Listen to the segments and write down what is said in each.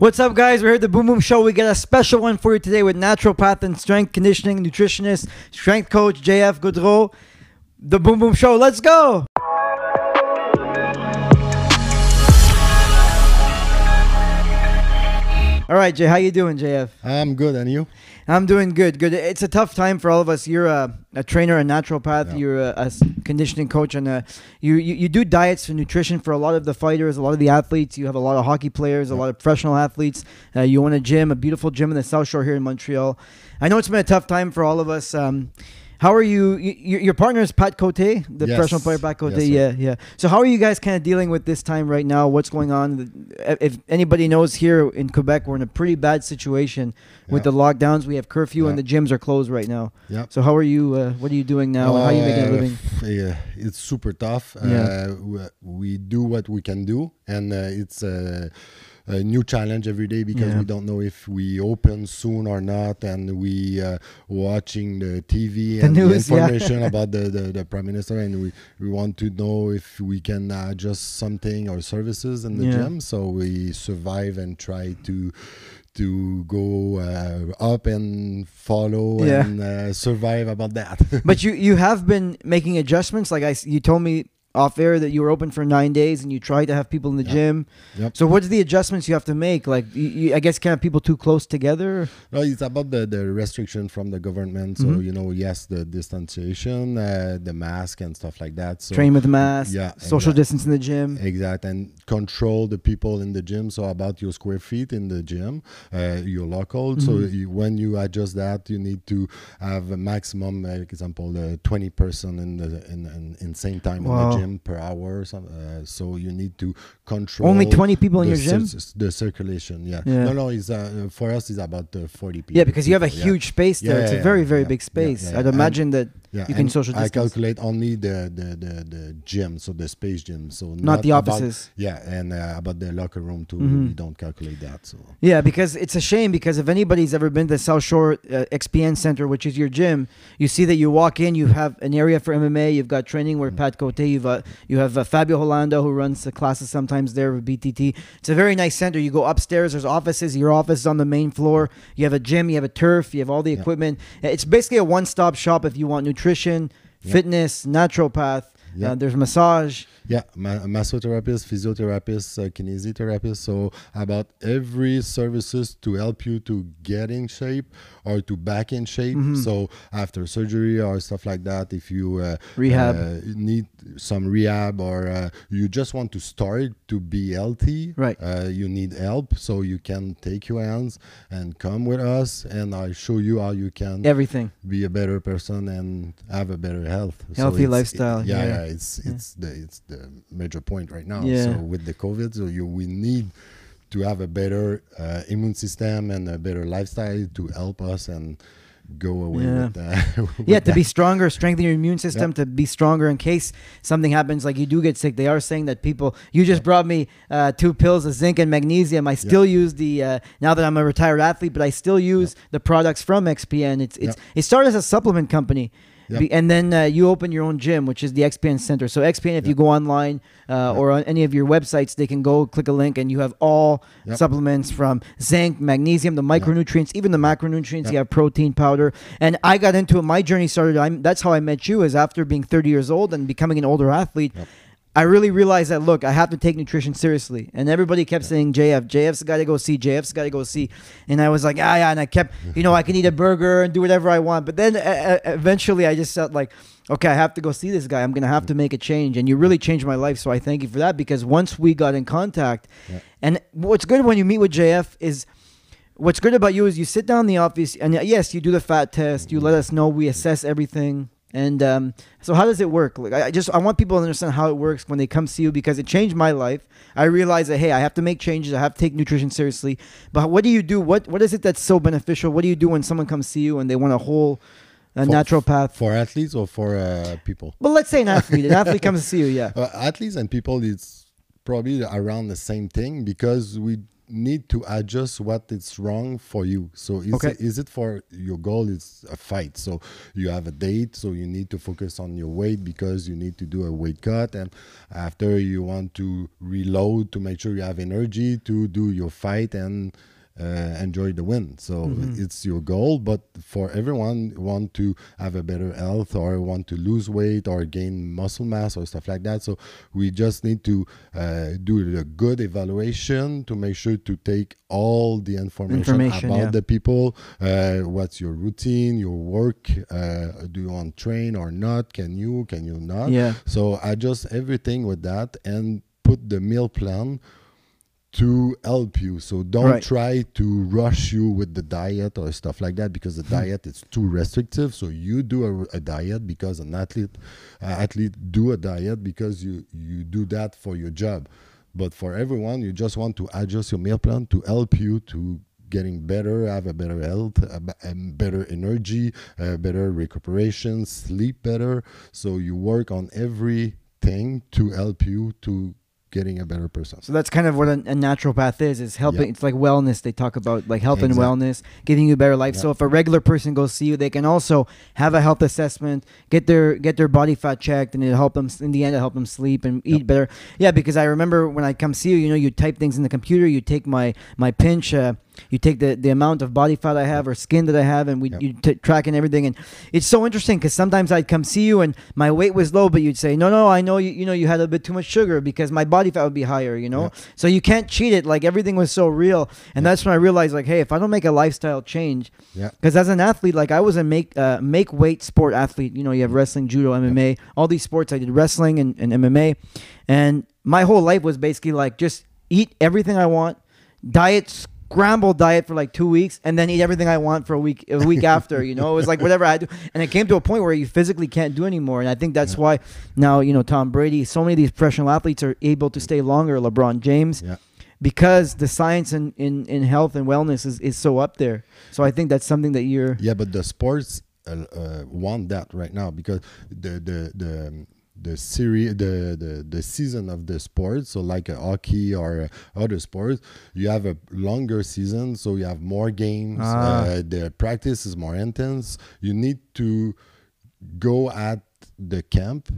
What's up, guys? We're here at the Boom Boom Show. We got a special one for you today with naturopath and strength conditioning nutritionist, strength coach JF Gaudreau. The Boom Boom Show. Let's go. All right, Jay. How you doing, JF? I'm good, and you? I'm doing good. Good. It's a tough time for all of us. You're a, a trainer, a naturopath. Yeah. You're a conditioning coach, and a, you, you you do diets and nutrition for a lot of the fighters, a lot of the athletes. You have a lot of hockey players, a lot of professional athletes. Uh, you own a gym, a beautiful gym in the South Shore here in Montreal. I know it's been a tough time for all of us. Um, how are you? you your, partner is Pat Cote, the Yes. professional player Pat Cote. Yes, yeah, yeah. So how are you guys kind of dealing with this time right now? What's going on? If anybody knows here in Quebec, we're in a pretty bad situation with Yeah. the lockdowns. We have curfew and the gyms are closed right now. Yeah. So how are you? Uh, what are you doing now? and how are you making a Uh, living? Yeah, it's super tough. Yeah. Uh, we- do what we can do, and uh, it's a, new challenge every day because Yeah. we don't know if we open soon or not, and we uh, watching the TV The and news, the yeah. information about the, the, the prime minister, and we, we want to know if we can adjust something or services in the Yeah. gym, so we survive and try to. To go uh, up and follow Yeah. and uh, survive about that. but you you have been making adjustments. Like I, you told me off air that you were open for nine days and you tried to have people in the Yeah. gym. Yep. So what's the adjustments you have to make? Like you, you, I guess can't have people too close together. No, it's about the, the restriction from the government. So Mhm. you know, yes, the distanciation, uh, the mask and stuff like that. So Train with mask. yeah, Social exact- distance in the gym. Exact and control the people in the gym. So about your square feet in the gym, uh, your local. So Mhm. you, when you adjust that, you need to have a maximum, uh, example, uh, twenty person in the in, in, in same time Wow. in the gym per hour. Uh, so you need to control Only twenty people in the your gym. the circulation. Yeah. Yeah. No, no. It's uh, for us. It's about uh, forty people. Yeah, because you have a yeah. huge space there. Yeah, it's a very, very big space. I'd and- imagine that Yeah, You can and social I calculate only the the, the, the gym, so the space gym, so not, the about- offices. yeah, and uh, about the locker room too, Mhm. we don't calculate that. So Yeah, because it's a shame because if anybody's ever been to South Shore uh, XPN Center, which is your gym, you see that you walk in, you have an area for MMA, you've got training where Mm. Pat Cote, you've you have uh, Fabio Holanda who runs the classes sometimes there with BTT. It's a very nice center. You go upstairs, there's offices. Your office is on the main floor. You have a gym, you have a turf, you have all the Yeah. equipment. It's basically a one-stop shop if you want nutrition, Yeah. fitness, naturopath. Yeah. Uh, there's massage. yeah, ma- massotherapist, physiotherapist, uh, kinesiotherapist. So about every services to help you to get in shape or to back in shape. Mhm. So after surgery or stuff like that, if you uh, Rehab. uh, need some rehab or uh, you just want to start to be healthy, Right. Uh, you need help, so you can take your hands and come with us, and I show you how you can Everything. be a better person and have a better health, Healthy it's- lifestyle, yeah, yeah. yeah, it's Yeah. it's the it's the major point right now. Yeah. So with the COVID, so you we need to have a better uh, immune system and a better lifestyle to help us and go away Yeah. with, that. with Yeah, to that. be stronger, strengthen your immune system to be stronger in case something happens. Like you do get sick, they are saying that people. You just brought me uh, two pills of zinc and magnesium. I still use the uh, now that I'm a retired athlete, but I still use the products from XPN. It's it's it started as a supplement company. Be- And then uh, you open your own gym, which is the XPN Center. So XPN, if you go online uh, or on any of your websites, they can go click a link, and you have all Yep. supplements from zinc, magnesium, the micronutrients, even the macronutrients. Yep. You have protein powder, and I got into it. My journey started. I'm, that's how I met you. Is after being 30 years old and becoming an older athlete. I really realized that look, I have to take nutrition seriously, and everybody kept saying JF, JF's got to go see, JF's got to go see, and I was like, ah, yeah, and I kept, you know, I can eat a burger and do whatever I want, but then uh, eventually I just felt like, okay, I have to go see this guy. I'm gonna have to make a change, and you really changed my life. So I thank you for that because once we got in contact, Yeah. and what's good when you meet with JF is. What's good about you is you sit down in the office and yes, you do the fat test. You let us know. We assess everything. And um, so, how does it work? Like, I just I want people to understand how it works when they come see you because it changed my life. I realized that hey, I have to make changes. I have to take nutrition seriously. But what do you do? What what is it that's so beneficial? What do you do when someone comes see you and they want a whole a For- naturopath? for athletes or for uh, people. Well, let's say an athlete. An athlete comes to see you. Yeah. Uh, athletes and people, it's probably around the same thing because we need to adjust what is wrong for you. So is, Okay. it, is it for your goal is a fight? So you have a date, so you need to focus on your weight because you need to do a weight cut, and after you want to reload to make sure you have energy to do your fight and uh, enjoy the win. So Mm-hmm. it's your goal, but for everyone want to have a better health or want to lose weight or gain muscle mass or stuff like that. So we just need to uh, do a good evaluation to make sure to take all the information, Information, about yeah. the people. Uh, what's your routine, your work? Uh, do you want to train or not? Can you? Can you not? Yeah. So adjust everything with that and put the meal plan to help you. So don't Right. try to rush you with the diet or stuff like that because the Hmm. diet is too restrictive. So you do a, a diet because an athlete uh, athlete do a diet because you you do that for your job. But for everyone, you just want to adjust your meal plan to help you to getting better, have a better health, a, better energy, a better recuperation, sleep better. So you work on everything to help you to getting a better person. So that's kind of what a, a naturopath is. Is helping. It's like wellness. They talk about like health and wellness, giving you a better life. So if a regular person goes see you, they can also have a health assessment, get their get their body fat checked, and it help them in the end. It help them sleep and eat Yep. better. Yeah, because I remember when I come see you, you know, you type things in the computer. You take my my pinch. Uh, you take the, the amount of body fat I have or skin that I have, and we Yep. you t- track and everything. And it's so interesting because sometimes I'd come see you and my weight was low, but you'd say, no, no, I know you, you know you had a bit too much sugar because my body fat would be higher, you know. Yeah. So you can't cheat it. Like everything was so real, and that's when I realized, like, hey, if I don't make a lifestyle change, Yeah. because as an athlete, like I was a make uh, make weight sport athlete. You know, you have wrestling, judo, MMA, all these sports. I did wrestling and, and MMA, and my whole life was basically like just eat everything I want, diet scramble diet for like two weeks, and then eat everything I want for a week a week after. You know, it was like whatever I do, and it came to a point where you physically can't do anymore. And I think that's Yeah. why now you know Tom Brady, so many of these professional athletes are able to stay longer. LeBron James Yeah. because the science in, in, in health and wellness is, is so up there. So I think that's something that you're Yeah, but the sports uh, uh, want that right now because the the the the series the, the the season of the sport so like a hockey or other sports you have a longer season so you have more games Ah. uh, the practice is more intense you need to go at the camp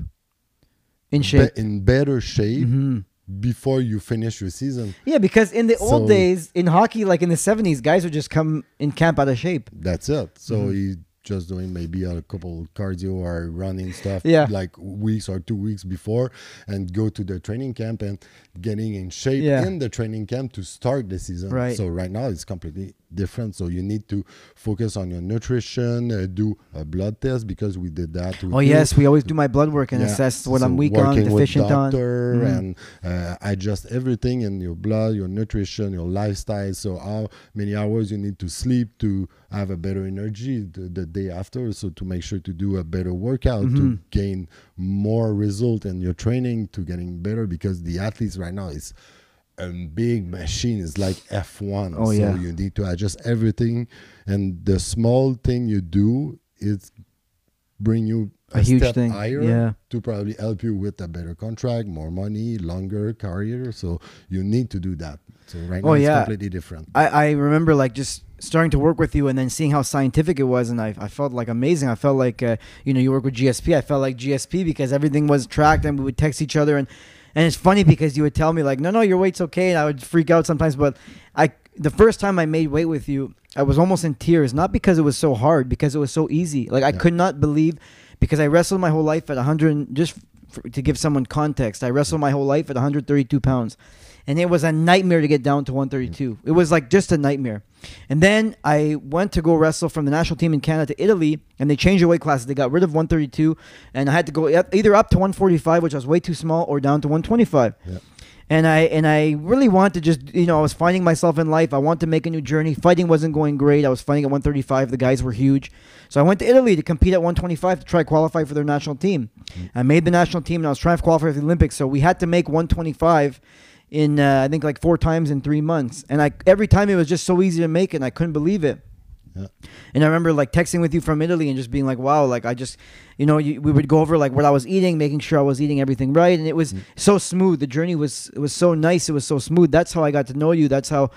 in shape. be- in better shape Mhm. before you finish your season Yeah, because in the old days in hockey, like in the seventies, guys would just come in camp out of shape. that's it so Mm-hmm. you just doing maybe a couple cardio or running stuff Yeah. like weeks or two weeks before and go to the training camp and getting in shape Yeah. in the training camp to start the season Right. so right now it's completely different so you need to focus on your nutrition uh, do a blood test because we did that with Oh you. yes, we always do my blood work and Yeah, assess what so I'm weak on, deficient on. Mhm. and uh, adjust everything in your blood, your nutrition, your lifestyle. So how many hours you need to sleep to have a better energy the, the day after. So to make sure to do a better workout to Mhm. gain more result in your training to getting better because the athletes right now is a big machine is like F1 Oh, so yeah. you need to adjust everything and the small thing you do is bring you A huge step thing, higher yeah. to probably help you with a better contract, more money, longer career. So you need to do that. So right now Oh, it's yeah. completely different. I, I remember like just starting to work with you and then seeing how scientific it was and I, I felt like amazing i felt like uh, you know you work with gsp i felt like gsp because everything was tracked and we would text each other and and it's funny because you would tell me like no no your weight's okay and i would freak out sometimes but i the first time i made weight with you i was almost in tears not because it was so hard because it was so easy like i Yeah. could not believe because i wrestled my whole life at 100 just for, to give someone context i wrestled my whole life at 132 pounds and it was a nightmare to get down to 132. It was like just a nightmare. And then I went to go wrestle from the national team in Canada to Italy, and they changed the weight classes. They got rid of 132, and I had to go either up to 145, which was way too small, or down to 125. Yeah. And I and I really wanted to just you know I was finding myself in life. I wanted to make a new journey. Fighting wasn't going great. I was fighting at 135. The guys were huge, so I went to Italy to compete at 125 to try to qualify for their national team. Mm. I made the national team and I was trying to qualify for the Olympics. So we had to make 125 in uh, I think like four times in three months, and I every time it was just so easy to make, it, and I couldn't believe it. Yeah. And I remember like texting with you from Italy and just being like, wow, like I just, you know, you, we would go over like what I was eating, making sure I was eating everything right, and it was Mm. so smooth. The journey was it was so nice. It was so smooth. That's how I got to know you. That's how.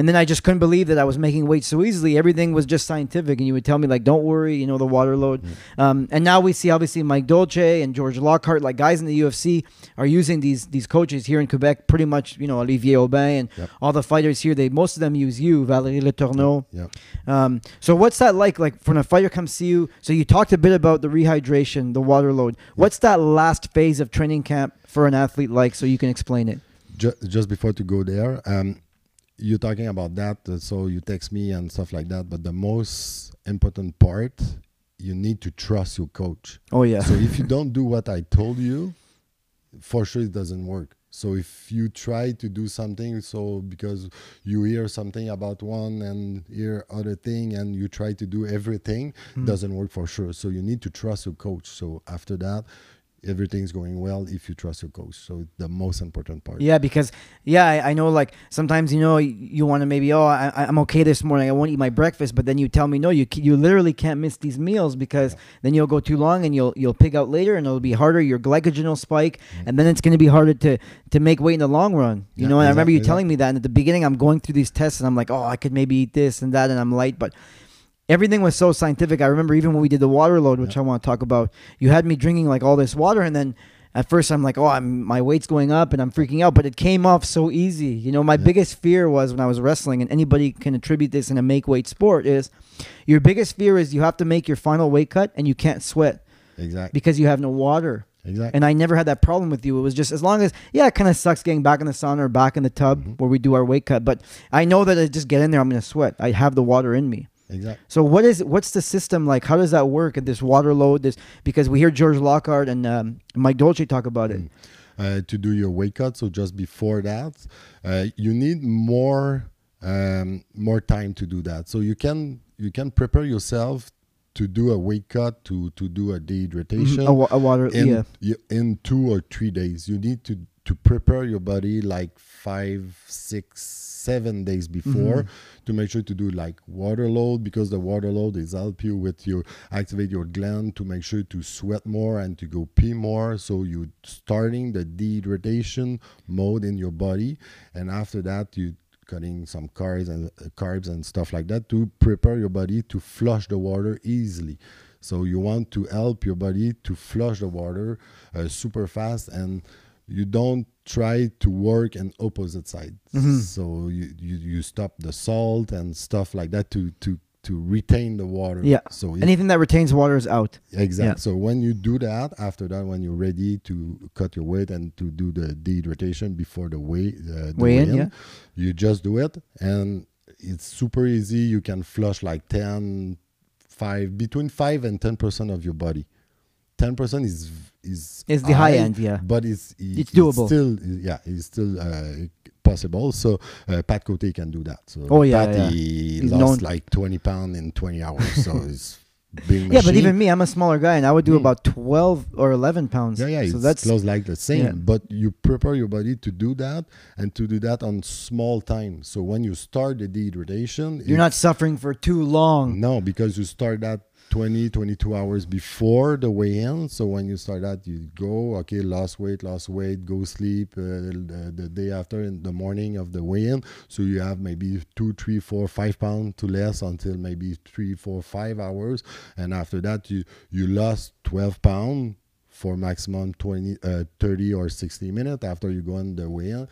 And then I just couldn't believe that I was making weight so easily. Everything was just scientific, and you would tell me like, "Don't worry, you know the water load." Mm. Um, and now we see obviously Mike Dolce and George Lockhart, like guys in the UFC, are using these these coaches here in Quebec. Pretty much, you know, Olivier Aubin and Yep. all the fighters here. They most of them use you, Valerie Letourneau. Yeah. Um, so what's that like? Like when a fighter comes to you, so you talked a bit about the rehydration, the water load. What's that last phase of training camp for an athlete like? So you can explain it. Ju- just before to go there, um, you're talking about that, uh, so you text me and stuff like that. But the most important part, you need to trust your coach. Oh yeah. So if you don't do what I told you, for sure it doesn't work. So if you try to do something, so because you hear something about one and hear other thing, and you try to do everything, Hmm. doesn't work for sure. So you need to trust your coach. So after that, everything's going well if you trust your coach. So the most important part. Yeah, because yeah, I, I know. Like sometimes you know you, you want to maybe oh I, I'm okay this morning. I won't eat my breakfast, but then you tell me no, you you literally can't miss these meals because then you'll go too long and you'll you'll pig out later and it'll be harder. Your glycogen will spike, mm-hmm. and then it's going to be harder to to make weight in the long run. You Yeah, know, and I remember you exactly, telling me that. And at the beginning, I'm going through these tests and I'm like, oh, I could maybe eat this and that, and I'm light, but. Everything was so scientific. I remember even when we did the water load, which I want to talk about. You had me drinking like all this water, and then at first I'm like, oh, I'm my weight's going up and I'm freaking out, but it came off so easy. You know, my Yeah. biggest fear was when I was wrestling, and anybody can attribute this in a make weight sport is your biggest fear is you have to make your final weight cut and you can't sweat Exactly. because you have no water. Exactly. And I never had that problem with you. It was just as long as yeah, it kind of sucks getting back in the sauna or back in the tub Mm-hmm. where we do our weight cut, but I know that I just get in there, I'm gonna sweat. I have the water in me. Exactly. So what is what's the system like? How does that work at this water load? This because we hear George Lockhart and um, Mike Dolce talk about it. uh, to do your weight cut. So just before that, uh, you need more um, more time to do that. So you can you can prepare yourself to do a weight cut to to do a dehydration A, wa- a water, in yeah. in two or three days. You need to to prepare your body like five, six, seven days before to make sure to do like water load because the water load is help you with your activate your gland to make sure to sweat more and to go pee more. So you starting the dehydration mode in your body, and after that you cutting some carbs and uh, carbs and stuff like that to prepare your body to flush the water easily. So you want to help your body to flush the water uh, super fast, and you don't try to work in opposite sides. Mm-hmm. So you, you you stop the salt and stuff like that to to to retain the water. Yeah. So if- Anything that retains water is out. Exactly. Yeah. So when you do that, after that, when you're ready to cut your weight and to do the dehydration before the weigh, uh, the Weigh in, yeah. you just do it, and it's super easy. You can flush like 10, 5, between 5 and 10% of your body. 10% is is Is the high end, yeah. but it's It's doable. still yeah it's still uh, possible so uh, Pat Cote can do that so Oh, yeah, Pat yeah. he He's lost known- like 20 pounds in 20 hours so it's Yeah, but even me, I'm a smaller guy, and I would do Mm. about 12 or 11 pounds. Yeah, yeah, So it's that's close like the same. yeah. But you prepare your body to do that and to do that on small time. So when you start the dehydration, you're not suffering for too long. no because you start that 20, 22 hours before the weigh-in. So when you start that, you go okay, lost weight, lost weight, go sleep uh, the, the day after in the morning of the weigh-in. So you have maybe two, three, four, five pounds to less until maybe three, four, five hours, and after that you you lost 12 pounds for maximum 20 uh, 30 or 60 minutes after you go on the way in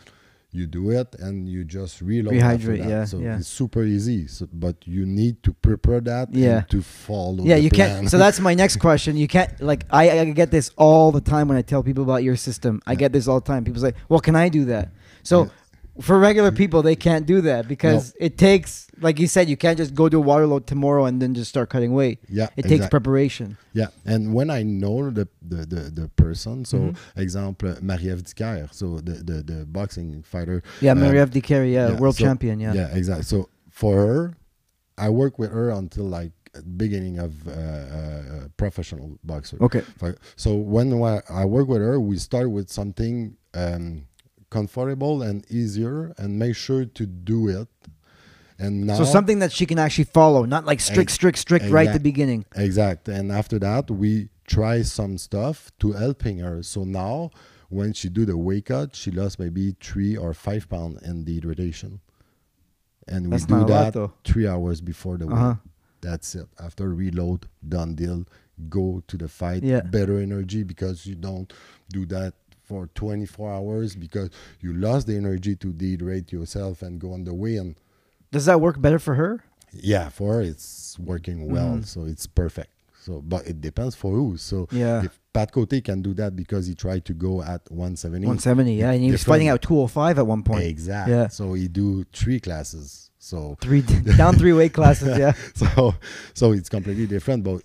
you do it and you just reload Rehydrate, yeah, so yeah. it's super easy so, but you need to prepare that Yeah. and to follow Yeah, the you plan. can't. So that's my next question. You can't like I, I get this all the time when I tell people about your system. I get this all the time. People say, "Well, can I do that?" So for regular people, they can't do that because it takes, like you said, you can't just go do a water load tomorrow and then just start cutting weight. yeah It takes preparation. Yeah, and when I know the the the, the person, so Mm-hmm. example Marie-Ève Dicaire, so the, the the boxing fighter. Yeah, uh, Marie-Ève Dicaire, yeah, yeah, world so- champion. Yeah. Yeah, exactly. So for her, I work with her until like beginning of uh, uh, professional boxer. Okay. So when I I work with her, we start with something um, comfortable and easier, and make sure to do it And now So something that she can actually follow, not like strict, strict, strict right at the beginning. Exact. And after that, we try some stuff to helping her. So now, when she do the weight cut, she lost maybe three or five pound in the dehydration. And we That's do a lot, that three hours before the Uh-huh. weight. That's it. After reload, done deal. Go to the fight. Yeah. Better energy because you don't do that for 24 hours because you lost the energy to dehydrate yourself and go on the way and Does that work better for her? yeah, for her it's working well, Mhm. so it's perfect. So, but it depends for who. So, Yeah. if Pat Cote can do that because he tried to go at 170, 170, yeah. And he was fighting out 205 at one point. Exactly. Yeah. So he do three classes. So, Three down three weight classes, yeah. so, so it's completely different. But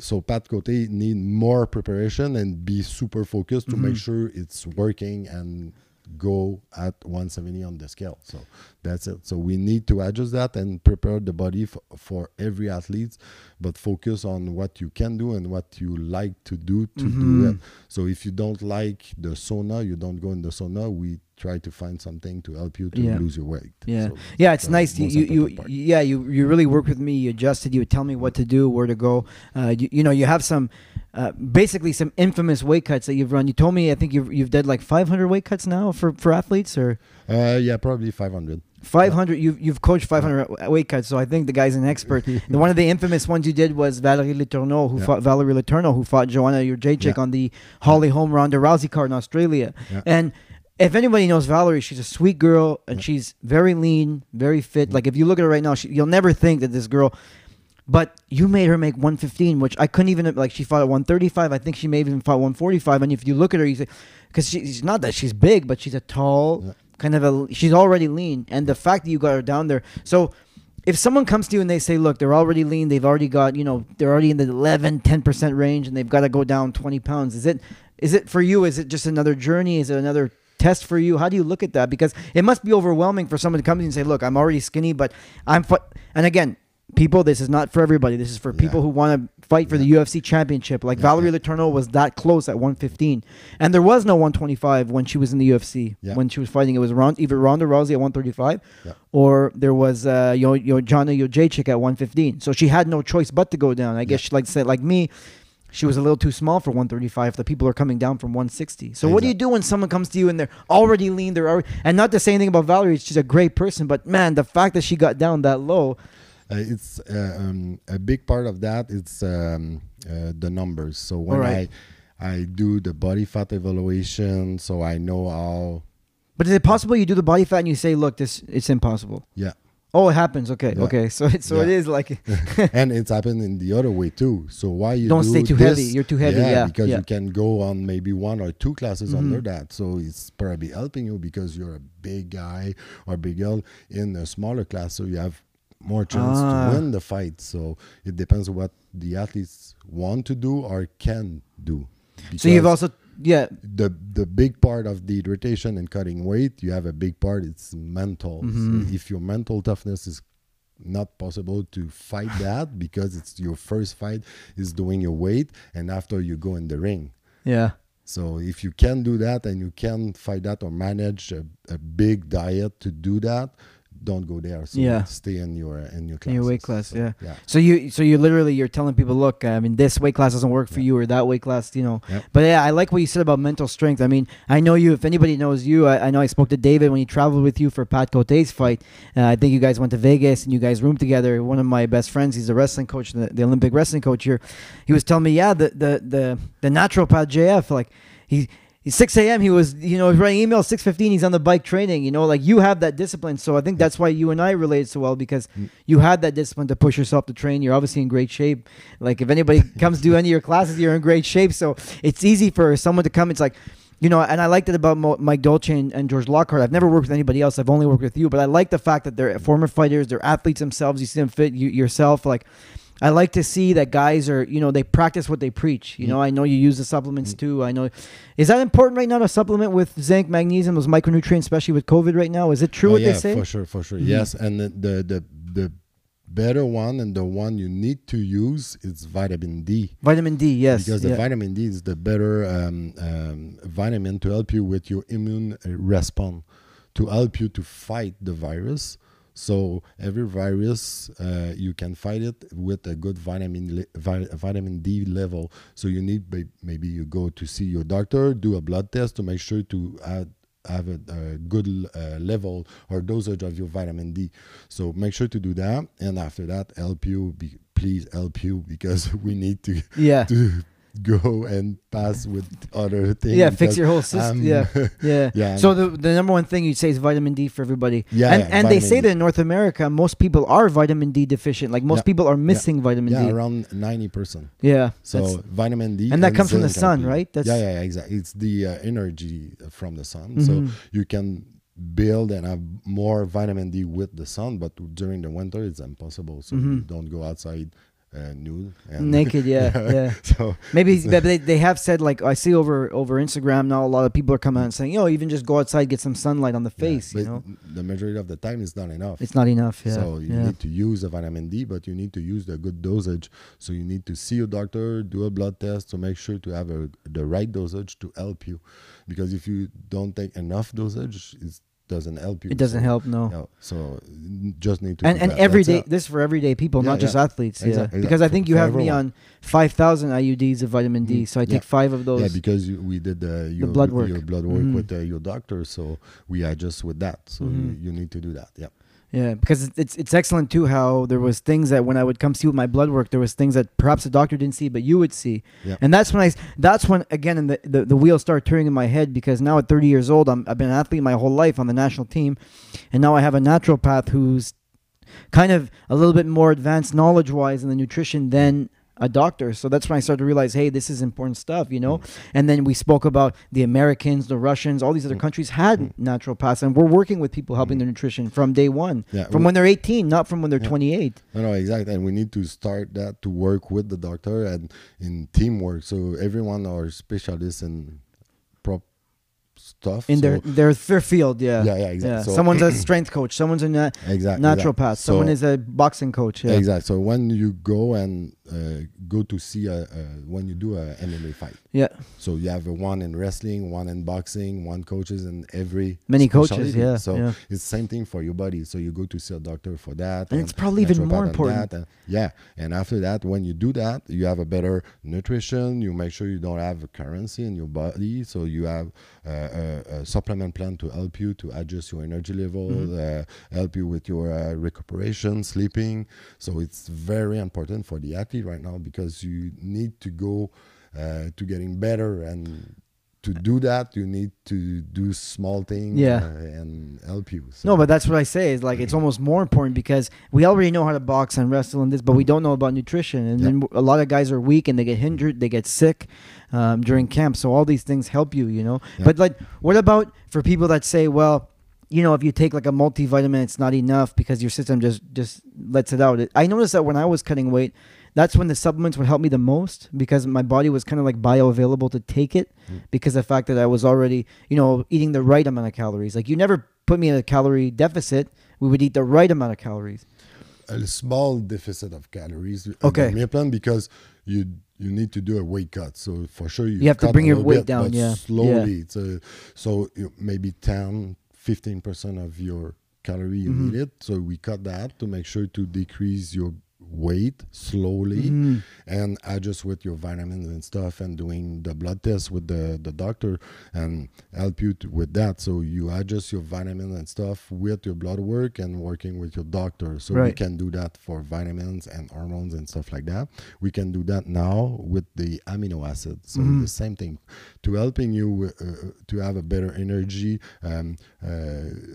so Pat Cote need more preparation and be super focused to make Mhm. sure it's working and go at 170 on the scale. So that's it. So we need to adjust that and prepare the body f- for every athlete, but focus on what you can do and what you like to do to do Mhm. it. So if you don't like the sauna, you don't go in the sauna. We try to find something to help you to Yeah. lose your weight. Yeah. So Yeah, it's nice. You, you, you, yeah, you, you really work with me. You adjusted. You would tell me what to do, where to go. Uh, you, you know, you have some, uh, basically some infamous weight cuts that you've run. You told me, I think you've, you've did like 500 weight cuts now for, for athletes or Uh, yeah, probably 500. 500. You've, you've coached 500 weight cuts. So I think the guy's an expert. the, one of the infamous ones you did was Valerie Letourneau, who Yeah. fought Valerie Letourneau, who fought Joanna Jedrzejczyk Yeah. on the Holly Holm Ronda Rousey card in Australia. And if anybody knows Valerie, she's a sweet girl and she's very lean, very fit. Mhm. Like if you look at her right now, she, you'll never think that this girl. But you made her make 115, which I couldn't even like. She fought at 135. I think she may have even fought 145. And if you look at her, you say, because she's not that she's big, but she's a tall. Kind of a. She's already lean, and the fact that you got her down there. So if someone comes to you and they say, look, they're already lean, they've already got, you know, they're already in the 11, 10% range and they've got to go down 20 pounds. Is it, is it for you? Is it just another journey? Is it another test for you? How do you look at that? Because it must be overwhelming for someone to come to you and say, look, I'm already skinny, but I'm, fu-. and again, people, this is not for everybody. This is for Yeah. people who want to fight for the UFC championship. Like Yeah, Valerie yeah. Letourneau was that close at 115. And there was no 125 when she was in the UFC. Yeah. When she was fighting, it was Ron, either Ronda Rousey at 135 Yeah. or there was uh, Yo Yo Johnny Jacek at 115. So she had no choice but to go down. I guess, Yeah. she, like said, like me, she was a little too small for 135. The people are coming down from 160. So what do you do when someone comes to you and they're already lean? They're already, and not to say anything about Valerie, she's a great person, but man, the fact that she got down that low, it's uh, um, a big part of that. It's um, uh, the numbers. So when Alright. I I do the body fat evaluation, so I know how. but is it possible you do the body fat and you say, look, this it's impossible? Yeah, Oh, it happens. Okay, Yeah. okay. So it, so it Yeah. is like and it's happened in the other way too. So why you Don't do stay too this- heavy. You're too heavy, yeah, because yeah. you can go on maybe one or two classes Mhm. under that. So it's probably helping you because you're a big guy or big girl in a smaller class, so you have more chance Ah. to win the fight. So it depends what the athletes want to do or can do. so you've also yeah the the big part of the rotation and cutting weight, you have a big part. It's mental. So Mhm. if your mental toughness is not possible to fight that because it's your first fight is doing your weight, and after you go in the ring. yeah So if you can do that and you can fight that or manage a, a big diet to do that, don't go there. So Yeah. stay in your in your In your weight class, So, yeah. yeah. So you, so you literally, you're telling people, look, I mean, this weight class doesn't work for Yeah. you, or that weight class, you know. Yep. But yeah, I like what you said about mental strength. I mean, I know you. If anybody knows you, I, I know I spoke to David when he traveled with you for Pat Cote's fight. Uh, I think you guys went to Vegas and you guys roomed together. One of my best friends, he's a wrestling coach, the, the Olympic wrestling coach here. He was telling me, yeah, the the the the naturopath JF, like he. He's 6 a.m. He was, you know, writing emails. 6:15. He's on the bike training. You know, like you have that discipline. So I think that's why you and I relate so well because Mm. you had that discipline to push yourself to train. You're obviously in great shape. Like if anybody comes to do any of your classes, you're in great shape. So it's easy for someone to come. It's like, you know, and I liked it about Mo- Mike Dolce and, and George Lockhart. I've never worked with anybody else. I've only worked with you, but I like the fact that they're former fighters. They're athletes themselves. You see them fit you, yourself. Like I like to see that guys are, you know, they practice what they preach. You Mm. know, I know you use the supplements too. I know. Is that important right now to supplement with zinc, magnesium, those micronutrients, especially with COVID right now? Is it true Oh, what yeah, they say? For sure, for sure. Mhm. Yes, and the, the the the better one and the one you need to use is vitamin D. Vitamin D, yes. because the vitamin D is the better um, um, vitamin to help you with your immune uh, response, to help you to fight the virus. So every virus, uh, you can fight it with a good vitamin vitamin D level. So you need maybe you go to see your doctor, do a blood test to make sure to add have a, a good uh, level or dosage of your vitamin D. So make sure to do that, and after that, help you. Be, please help you because we need to Yeah. to go and pass with other things. Yeah, fix your whole system. I'm- yeah, yeah. Yeah, So the the number one thing you'd say is vitamin D for everybody. Yeah, and yeah, and they say D. that in North America, most people are vitamin D deficient. Like most Yeah. people are missing vitamin yeah, D. around ninety percent. Yeah. So vitamin D, and that comes from the sun, right? That's- yeah, yeah, yeah, exactly. It's the uh, energy from the sun. So Mhm. you can build and have more vitamin D with the sun, but during the winter it's impossible. So you Mhm. don't go outside uh, nude and naked. Yeah, yeah. So Maybe but they, they have said like I see over over Instagram now a lot of people are coming out and saying, you know even just go outside, get some sunlight on the yeah, face. you know, the majority of the time it's not enough. it's not enough. Yeah. So you yeah. need to use the vitamin D, but you need to use the good dosage. So you need to see your doctor, do a blood test to make sure to have a, the right dosage to help you. Because if you don't take enough dosage, it doesn't help you. it doesn't So, help. No. No, so just need to. and and that. everyday this for everyday people, Yeah, not just athletes. Exact- yeah, exact- because I for- think you have me on five thousand IUDs of vitamin D, Mm, so I yeah. take five of those. Yeah, because you, we did uh, your blood work. your blood work Mhm. with uh, your doctor, so we adjust with that. So Mhm. you, you need to do that. Yeah. Yeah, because it's, it's excellent too. How there was things that when I would come see with my blood work, there was things that perhaps the doctor didn't see, but you would see. Yeah. And that's when I that's when again the, the the wheels start turning in my head because now at 30 years old, I'm I've been an athlete my whole life on the national team, and now I have a naturopath who's kind of a little bit more advanced knowledge wise in the nutrition than a doctor. So that's when I started to realize, hey, this is important stuff, you know. And then we spoke about the Americans, the Russians, all these other Mm. countries had Mm. naturopaths, and we're working with people helping Mm. their nutrition from day one, Yeah. from we- when they're 18, not from when they're Yeah. 28. No, no, exactly. And we need to start that to work with the doctor and in teamwork. So everyone are specialists in prop stuff. In so their, their their field, yeah. Yeah, yeah, exactly. So- someone's a strength coach, someone's a na- exactly naturopath, So- someone is a boxing coach. Yeah. Exactly. So when you go and uh, go to see a, a when you do a MMA fight, Yeah. so you have a one in wrestling, one in boxing, one coaches in every Many coaches, yeah, So yeah. it's same thing for your body. So you go to see a doctor for that, And it's probably even more important. and- yeah, and after that, when you do that, you have a better nutrition. You make sure you don't have a currency in your body, so you have uh, a, a supplement plan to help you to adjust your energy level, Mm-hmm. uh, help you with your uh, recuperation, sleeping. So it's very important for the athlete right now because you need to go uh, to getting better and. To do that, you need to do small things Yeah. uh, and help you. So No, but that's what I say is like it's almost more important because we already know how to box and wrestle and this, but we don't know about nutrition. And then a lot of guys are weak and they get hindered they get sick um, during camp. So all these things help you, you know. But like, what about for people that say, well, you know, if you take like a multivitamin, it's not enough because your system just just lets it out. I noticed that when I was cutting weight, that's when the supplements would help me the most because my body was kind of like bioavailable to take it Mm. because the fact that I was already, you know, eating the right amount of calories. Like you never put me in a calorie deficit. We would eat the right amount of calories. a small deficit of calories Okay. meal plan because you you need to do a weight cut. So for sure you, You have to bring your weight bit, down, yeah. slowly. It's a, so maybe 10, 15 percent of your calorie you Mhm. need it. So we cut that to make sure to decrease your weight slowly Mhm. and adjust with your vitamins and stuff and doing the blood test with the, the doctor and help you to, with that. So you adjust your vitamins and stuff with your blood work and working with your doctor. So we can do that for vitamins and hormones and stuff like that. We can do that now with the amino acids. So Mhm. the same thing to helping you uh, to have a better energy um, uh,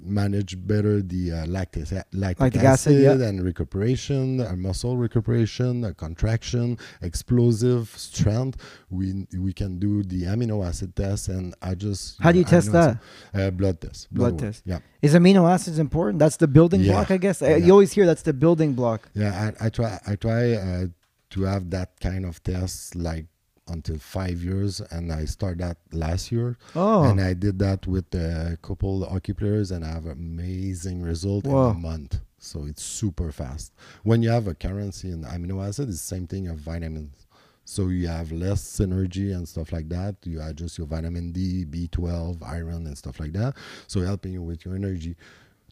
manage better the uh, lactic, lactic, Lactic acid, acid, yeah. and recuperation uh, muscle recuperation uh, contraction explosive strength we we can do the amino acid test and i just How do you test that? acid- uh, blood test Blood work. test. yeah Is amino acids important? That's the building Yeah. block, I guess. I- Yeah. You always hear that's the building block. yeah i, I try i try uh, to have that kind of test like until five years and i started that last year Oh, and I did that with a couple hockey players, and I have amazing result Wow. in a month. So it's super fast. When you have a currency in amino acid, it's the same thing of vitamins. So you have less synergy and stuff like that. You adjust your vitamin D, B12, iron, and stuff like that. So helping you with your energy.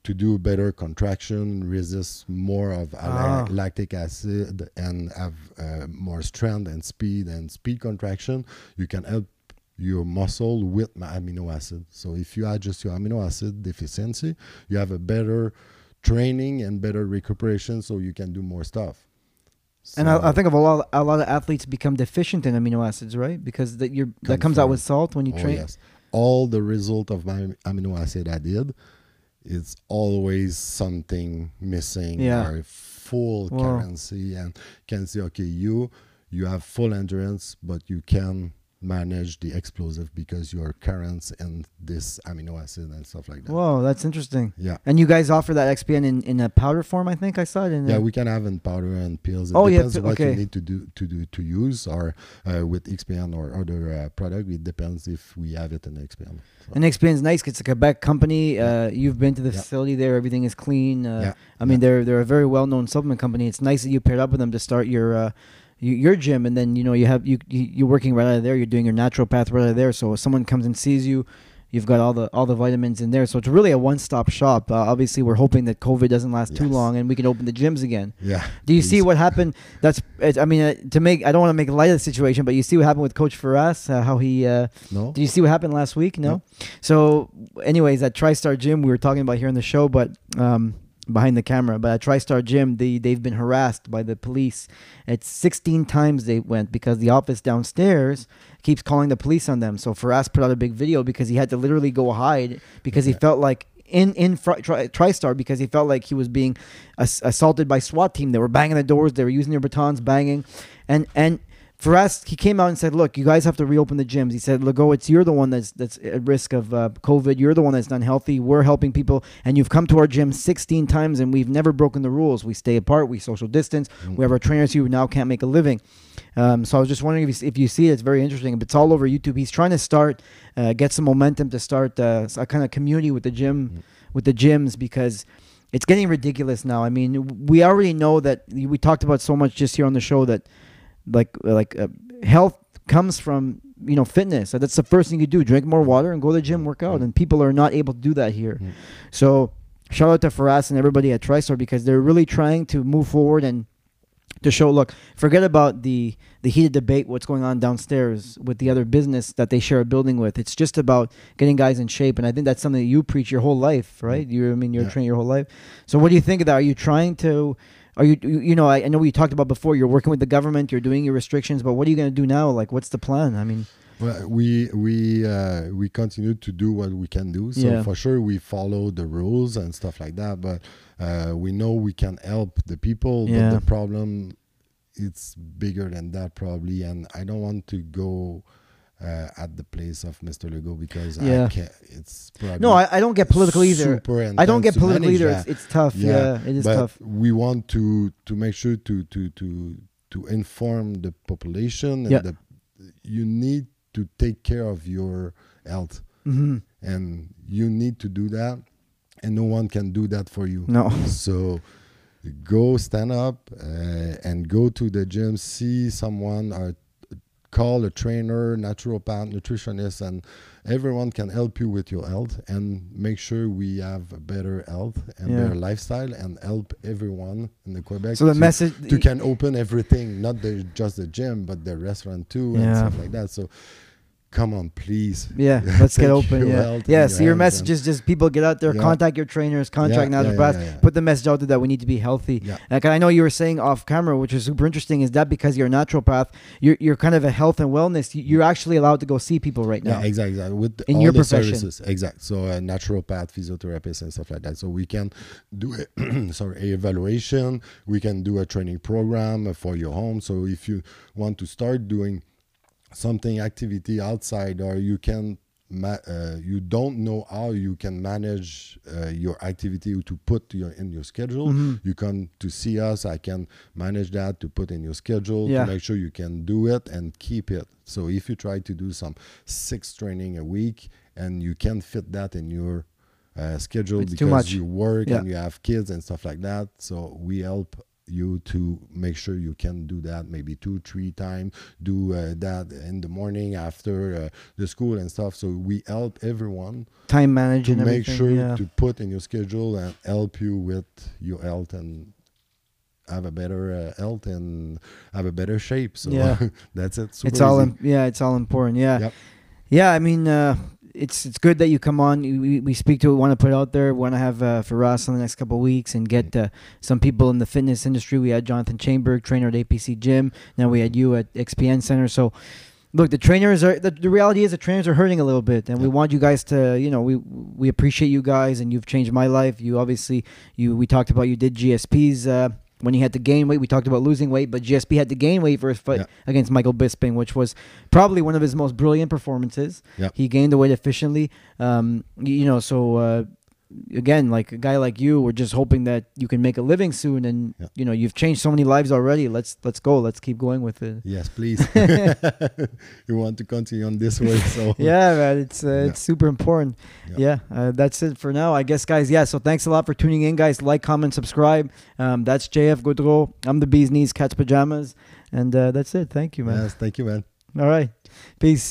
To do better contraction, resist more of Ah. lactic acid, and have uh, more strength and speed and speed contraction. You can help your muscle with amino acid. So if you adjust your amino acid deficiency, you have a better training and better recuperation, so you can do more stuff. And I, I think of a lot, a lot of athletes become deficient in amino acids, right? Because that you're that comes out with salt when you Oh, train. yes. All the result of my amino acid I did, it's always something missing Yeah. or full Wow. currency and can say, okay, you you have full endurance, but you can manage the explosive because your currents and this amino acid and stuff like that. Whoa, that's interesting. yeah. And you guys offer that XPN in, in a powder form, I think I saw it. In Yeah, we can have in powder and pills. It Oh, yeah, depends pi- what okay. you need to do to do to use, or uh, with XPN or other uh, product. It depends if we have it in XPN. So, And XPN's nice. 'cause It's a Quebec company. Uh, you've been to the Yeah. facility there. Everything is clean. Uh, Yeah. I mean, Yeah. they're they're a very well known supplement company. It's nice that you paired up with them to start your uh, your gym, and then you know you have you, you you're working right out of there. You're doing your naturopath right out of there. So if someone comes and sees you, you've got all the all the vitamins in there. So it's really a one stop shop. Uh, obviously, we're hoping that COVID doesn't last too long and we can open the gyms again. yeah. Do you see what happened? That's it's, I mean uh, to make I don't want to make light of the situation, but you see what happened with Coach Firas, uh, how he. Uh, No. did you see what happened last week? No. So, anyways, at TriStar Gym, we were talking about here on the show, but um, behind the camera. But at TriStar Gym, they they've been harassed by the police. It's 16 times they went because the office downstairs keeps calling the police on them. So Firas put out a big video because he had to literally go hide because he felt like in in fr- tri- TriStar because he felt like he was being ass- assaulted by SWAT team. They were banging the doors. They were using their batons, banging, and and. Firas, he came out and said, "Look, you guys have to reopen the gyms." He said, "Legault, it's you're the one that's that's at risk of uh, COVID. You're the one that's unhealthy. We're helping people, and you've come to our gym 16 times, and we've never broken the rules. We stay apart. We social distance. Mm. We have our trainers who now can't make a living." Um, so I was just wondering if you, if you see it, it's very interesting. But It's all over YouTube. He's trying to start, uh, get some momentum to start uh, a kind of community with the gym, Mm. with the gyms because it's getting ridiculous now. I mean, we already know that we talked about so much just here on the show that like like uh, health comes from you know fitness. So that's the first thing you do: drink more water and go to the gym, work out. And people are not able to do that here. Mm. So shout out to Firas and everybody at TriStar because they're really trying to move forward and to show look forget about the the heated debate what's going on downstairs with the other business that they share a building with it's just about getting guys in shape and i think that's something that you preach your whole life right you i mean you're Yeah. training your whole life so what do you think of that are you trying to are you you know I, I know we talked about before you're working with the government you're doing your restrictions but what are you going to do now like what's the plan i mean Well, we we uh, we continue to do what we can do. So Yeah. for sure we follow the rules and stuff like that. But uh, we know we can help the people. Yeah. But the problem, it's bigger than that probably. And I don't want to go uh, at the place of Mr. Legault because Yeah. I can't. It's probably no I, I don't get political either Super i don't get political either it's, it's tough yeah, it is but tough we want to to make sure to to to to inform the population and Yeah. the, you need to take care of your health hmm and you need to do that and no one can do that for you no so go stand up uh, and go to the gym see someone or call a trainer naturopath nutritionist and everyone can help you with your health and make sure we have a better health and Yeah. better lifestyle and help everyone in the quebec so the to, message to can open everything not the, just the gym but the restaurant too and stuff like that so come on please Yeah, let's get open. Yeah, yeah. So your message is just people get out there, Yeah. contact your trainers, contact Yeah, yeah, yeah, put the message out there that we need to be healthy. Yeah. Like I know you were saying off camera, which is super interesting, is that because you're a naturopath, you're you're kind of a health and wellness. you- You're actually allowed to go see people right now. Yeah, exactly. exactly. With In all your the profession. services, exact. So a naturopath, physiotherapist, and stuff like that. So we can do a, sorry a evaluation. We can do a training program for your home. So if you want to start doing something activity outside, or you can. Ma- uh, you don't know how you can manage uh, your activity to put your in your schedule. Mhm. You come to see us. I can manage that to put in your schedule Yeah. to make sure you can do it and keep it. So if you try to do some six training a week and you can fit that in your uh, schedule It's because you work Yeah. and you have kids and stuff like that, so we help you to make sure you can do that maybe two three times do uh, that in the morning after uh, the school and stuff so we help everyone Time managing to make sure yeah. to put in your schedule and help you with your health and have a better uh, health and have a better shape so Yeah. that's it it's Super all easy. im- yeah it's all important yeah Yep. yeah i mean uh it's it's good that you come on. We, we speak to it want to put it out there want to have uh, Firas in the next couple of weeks and get uh, some people in the fitness industry. We had jonathan chamberg trainer at apc gym. Now we had you at xpn center. So look the trainers are the, the reality is the trainers are hurting a little bit and we want you guys to you know we we appreciate you guys and you've changed my life. You obviously you we talked about you did gsp's uh when he had to gain weight, we talked about losing weight, but GSP had to gain weight for his fight Yeah. against Michael Bisping, which was probably one of his most brilliant performances. Yeah. He gained the weight efficiently. Um, you know, so uh, again, like a guy like you, we're just hoping that you can make a living soon, and Yeah. you know, you've changed so many lives already. Let's let's go. Let's keep going with it. yes please you want to continue on this way so yeah, man, it's uh, Yeah. it's super important. Yeah. Yeah, uh, that's it for now, I guess, guys. Yeah, so thanks a lot for tuning in, guys. Like, comment, subscribe. Um, that's JF Gaudreau. I'm the Bee's Knees Cat's Pajamas, and uh, that's it. Thank you, man. yes thank you man All right, peace.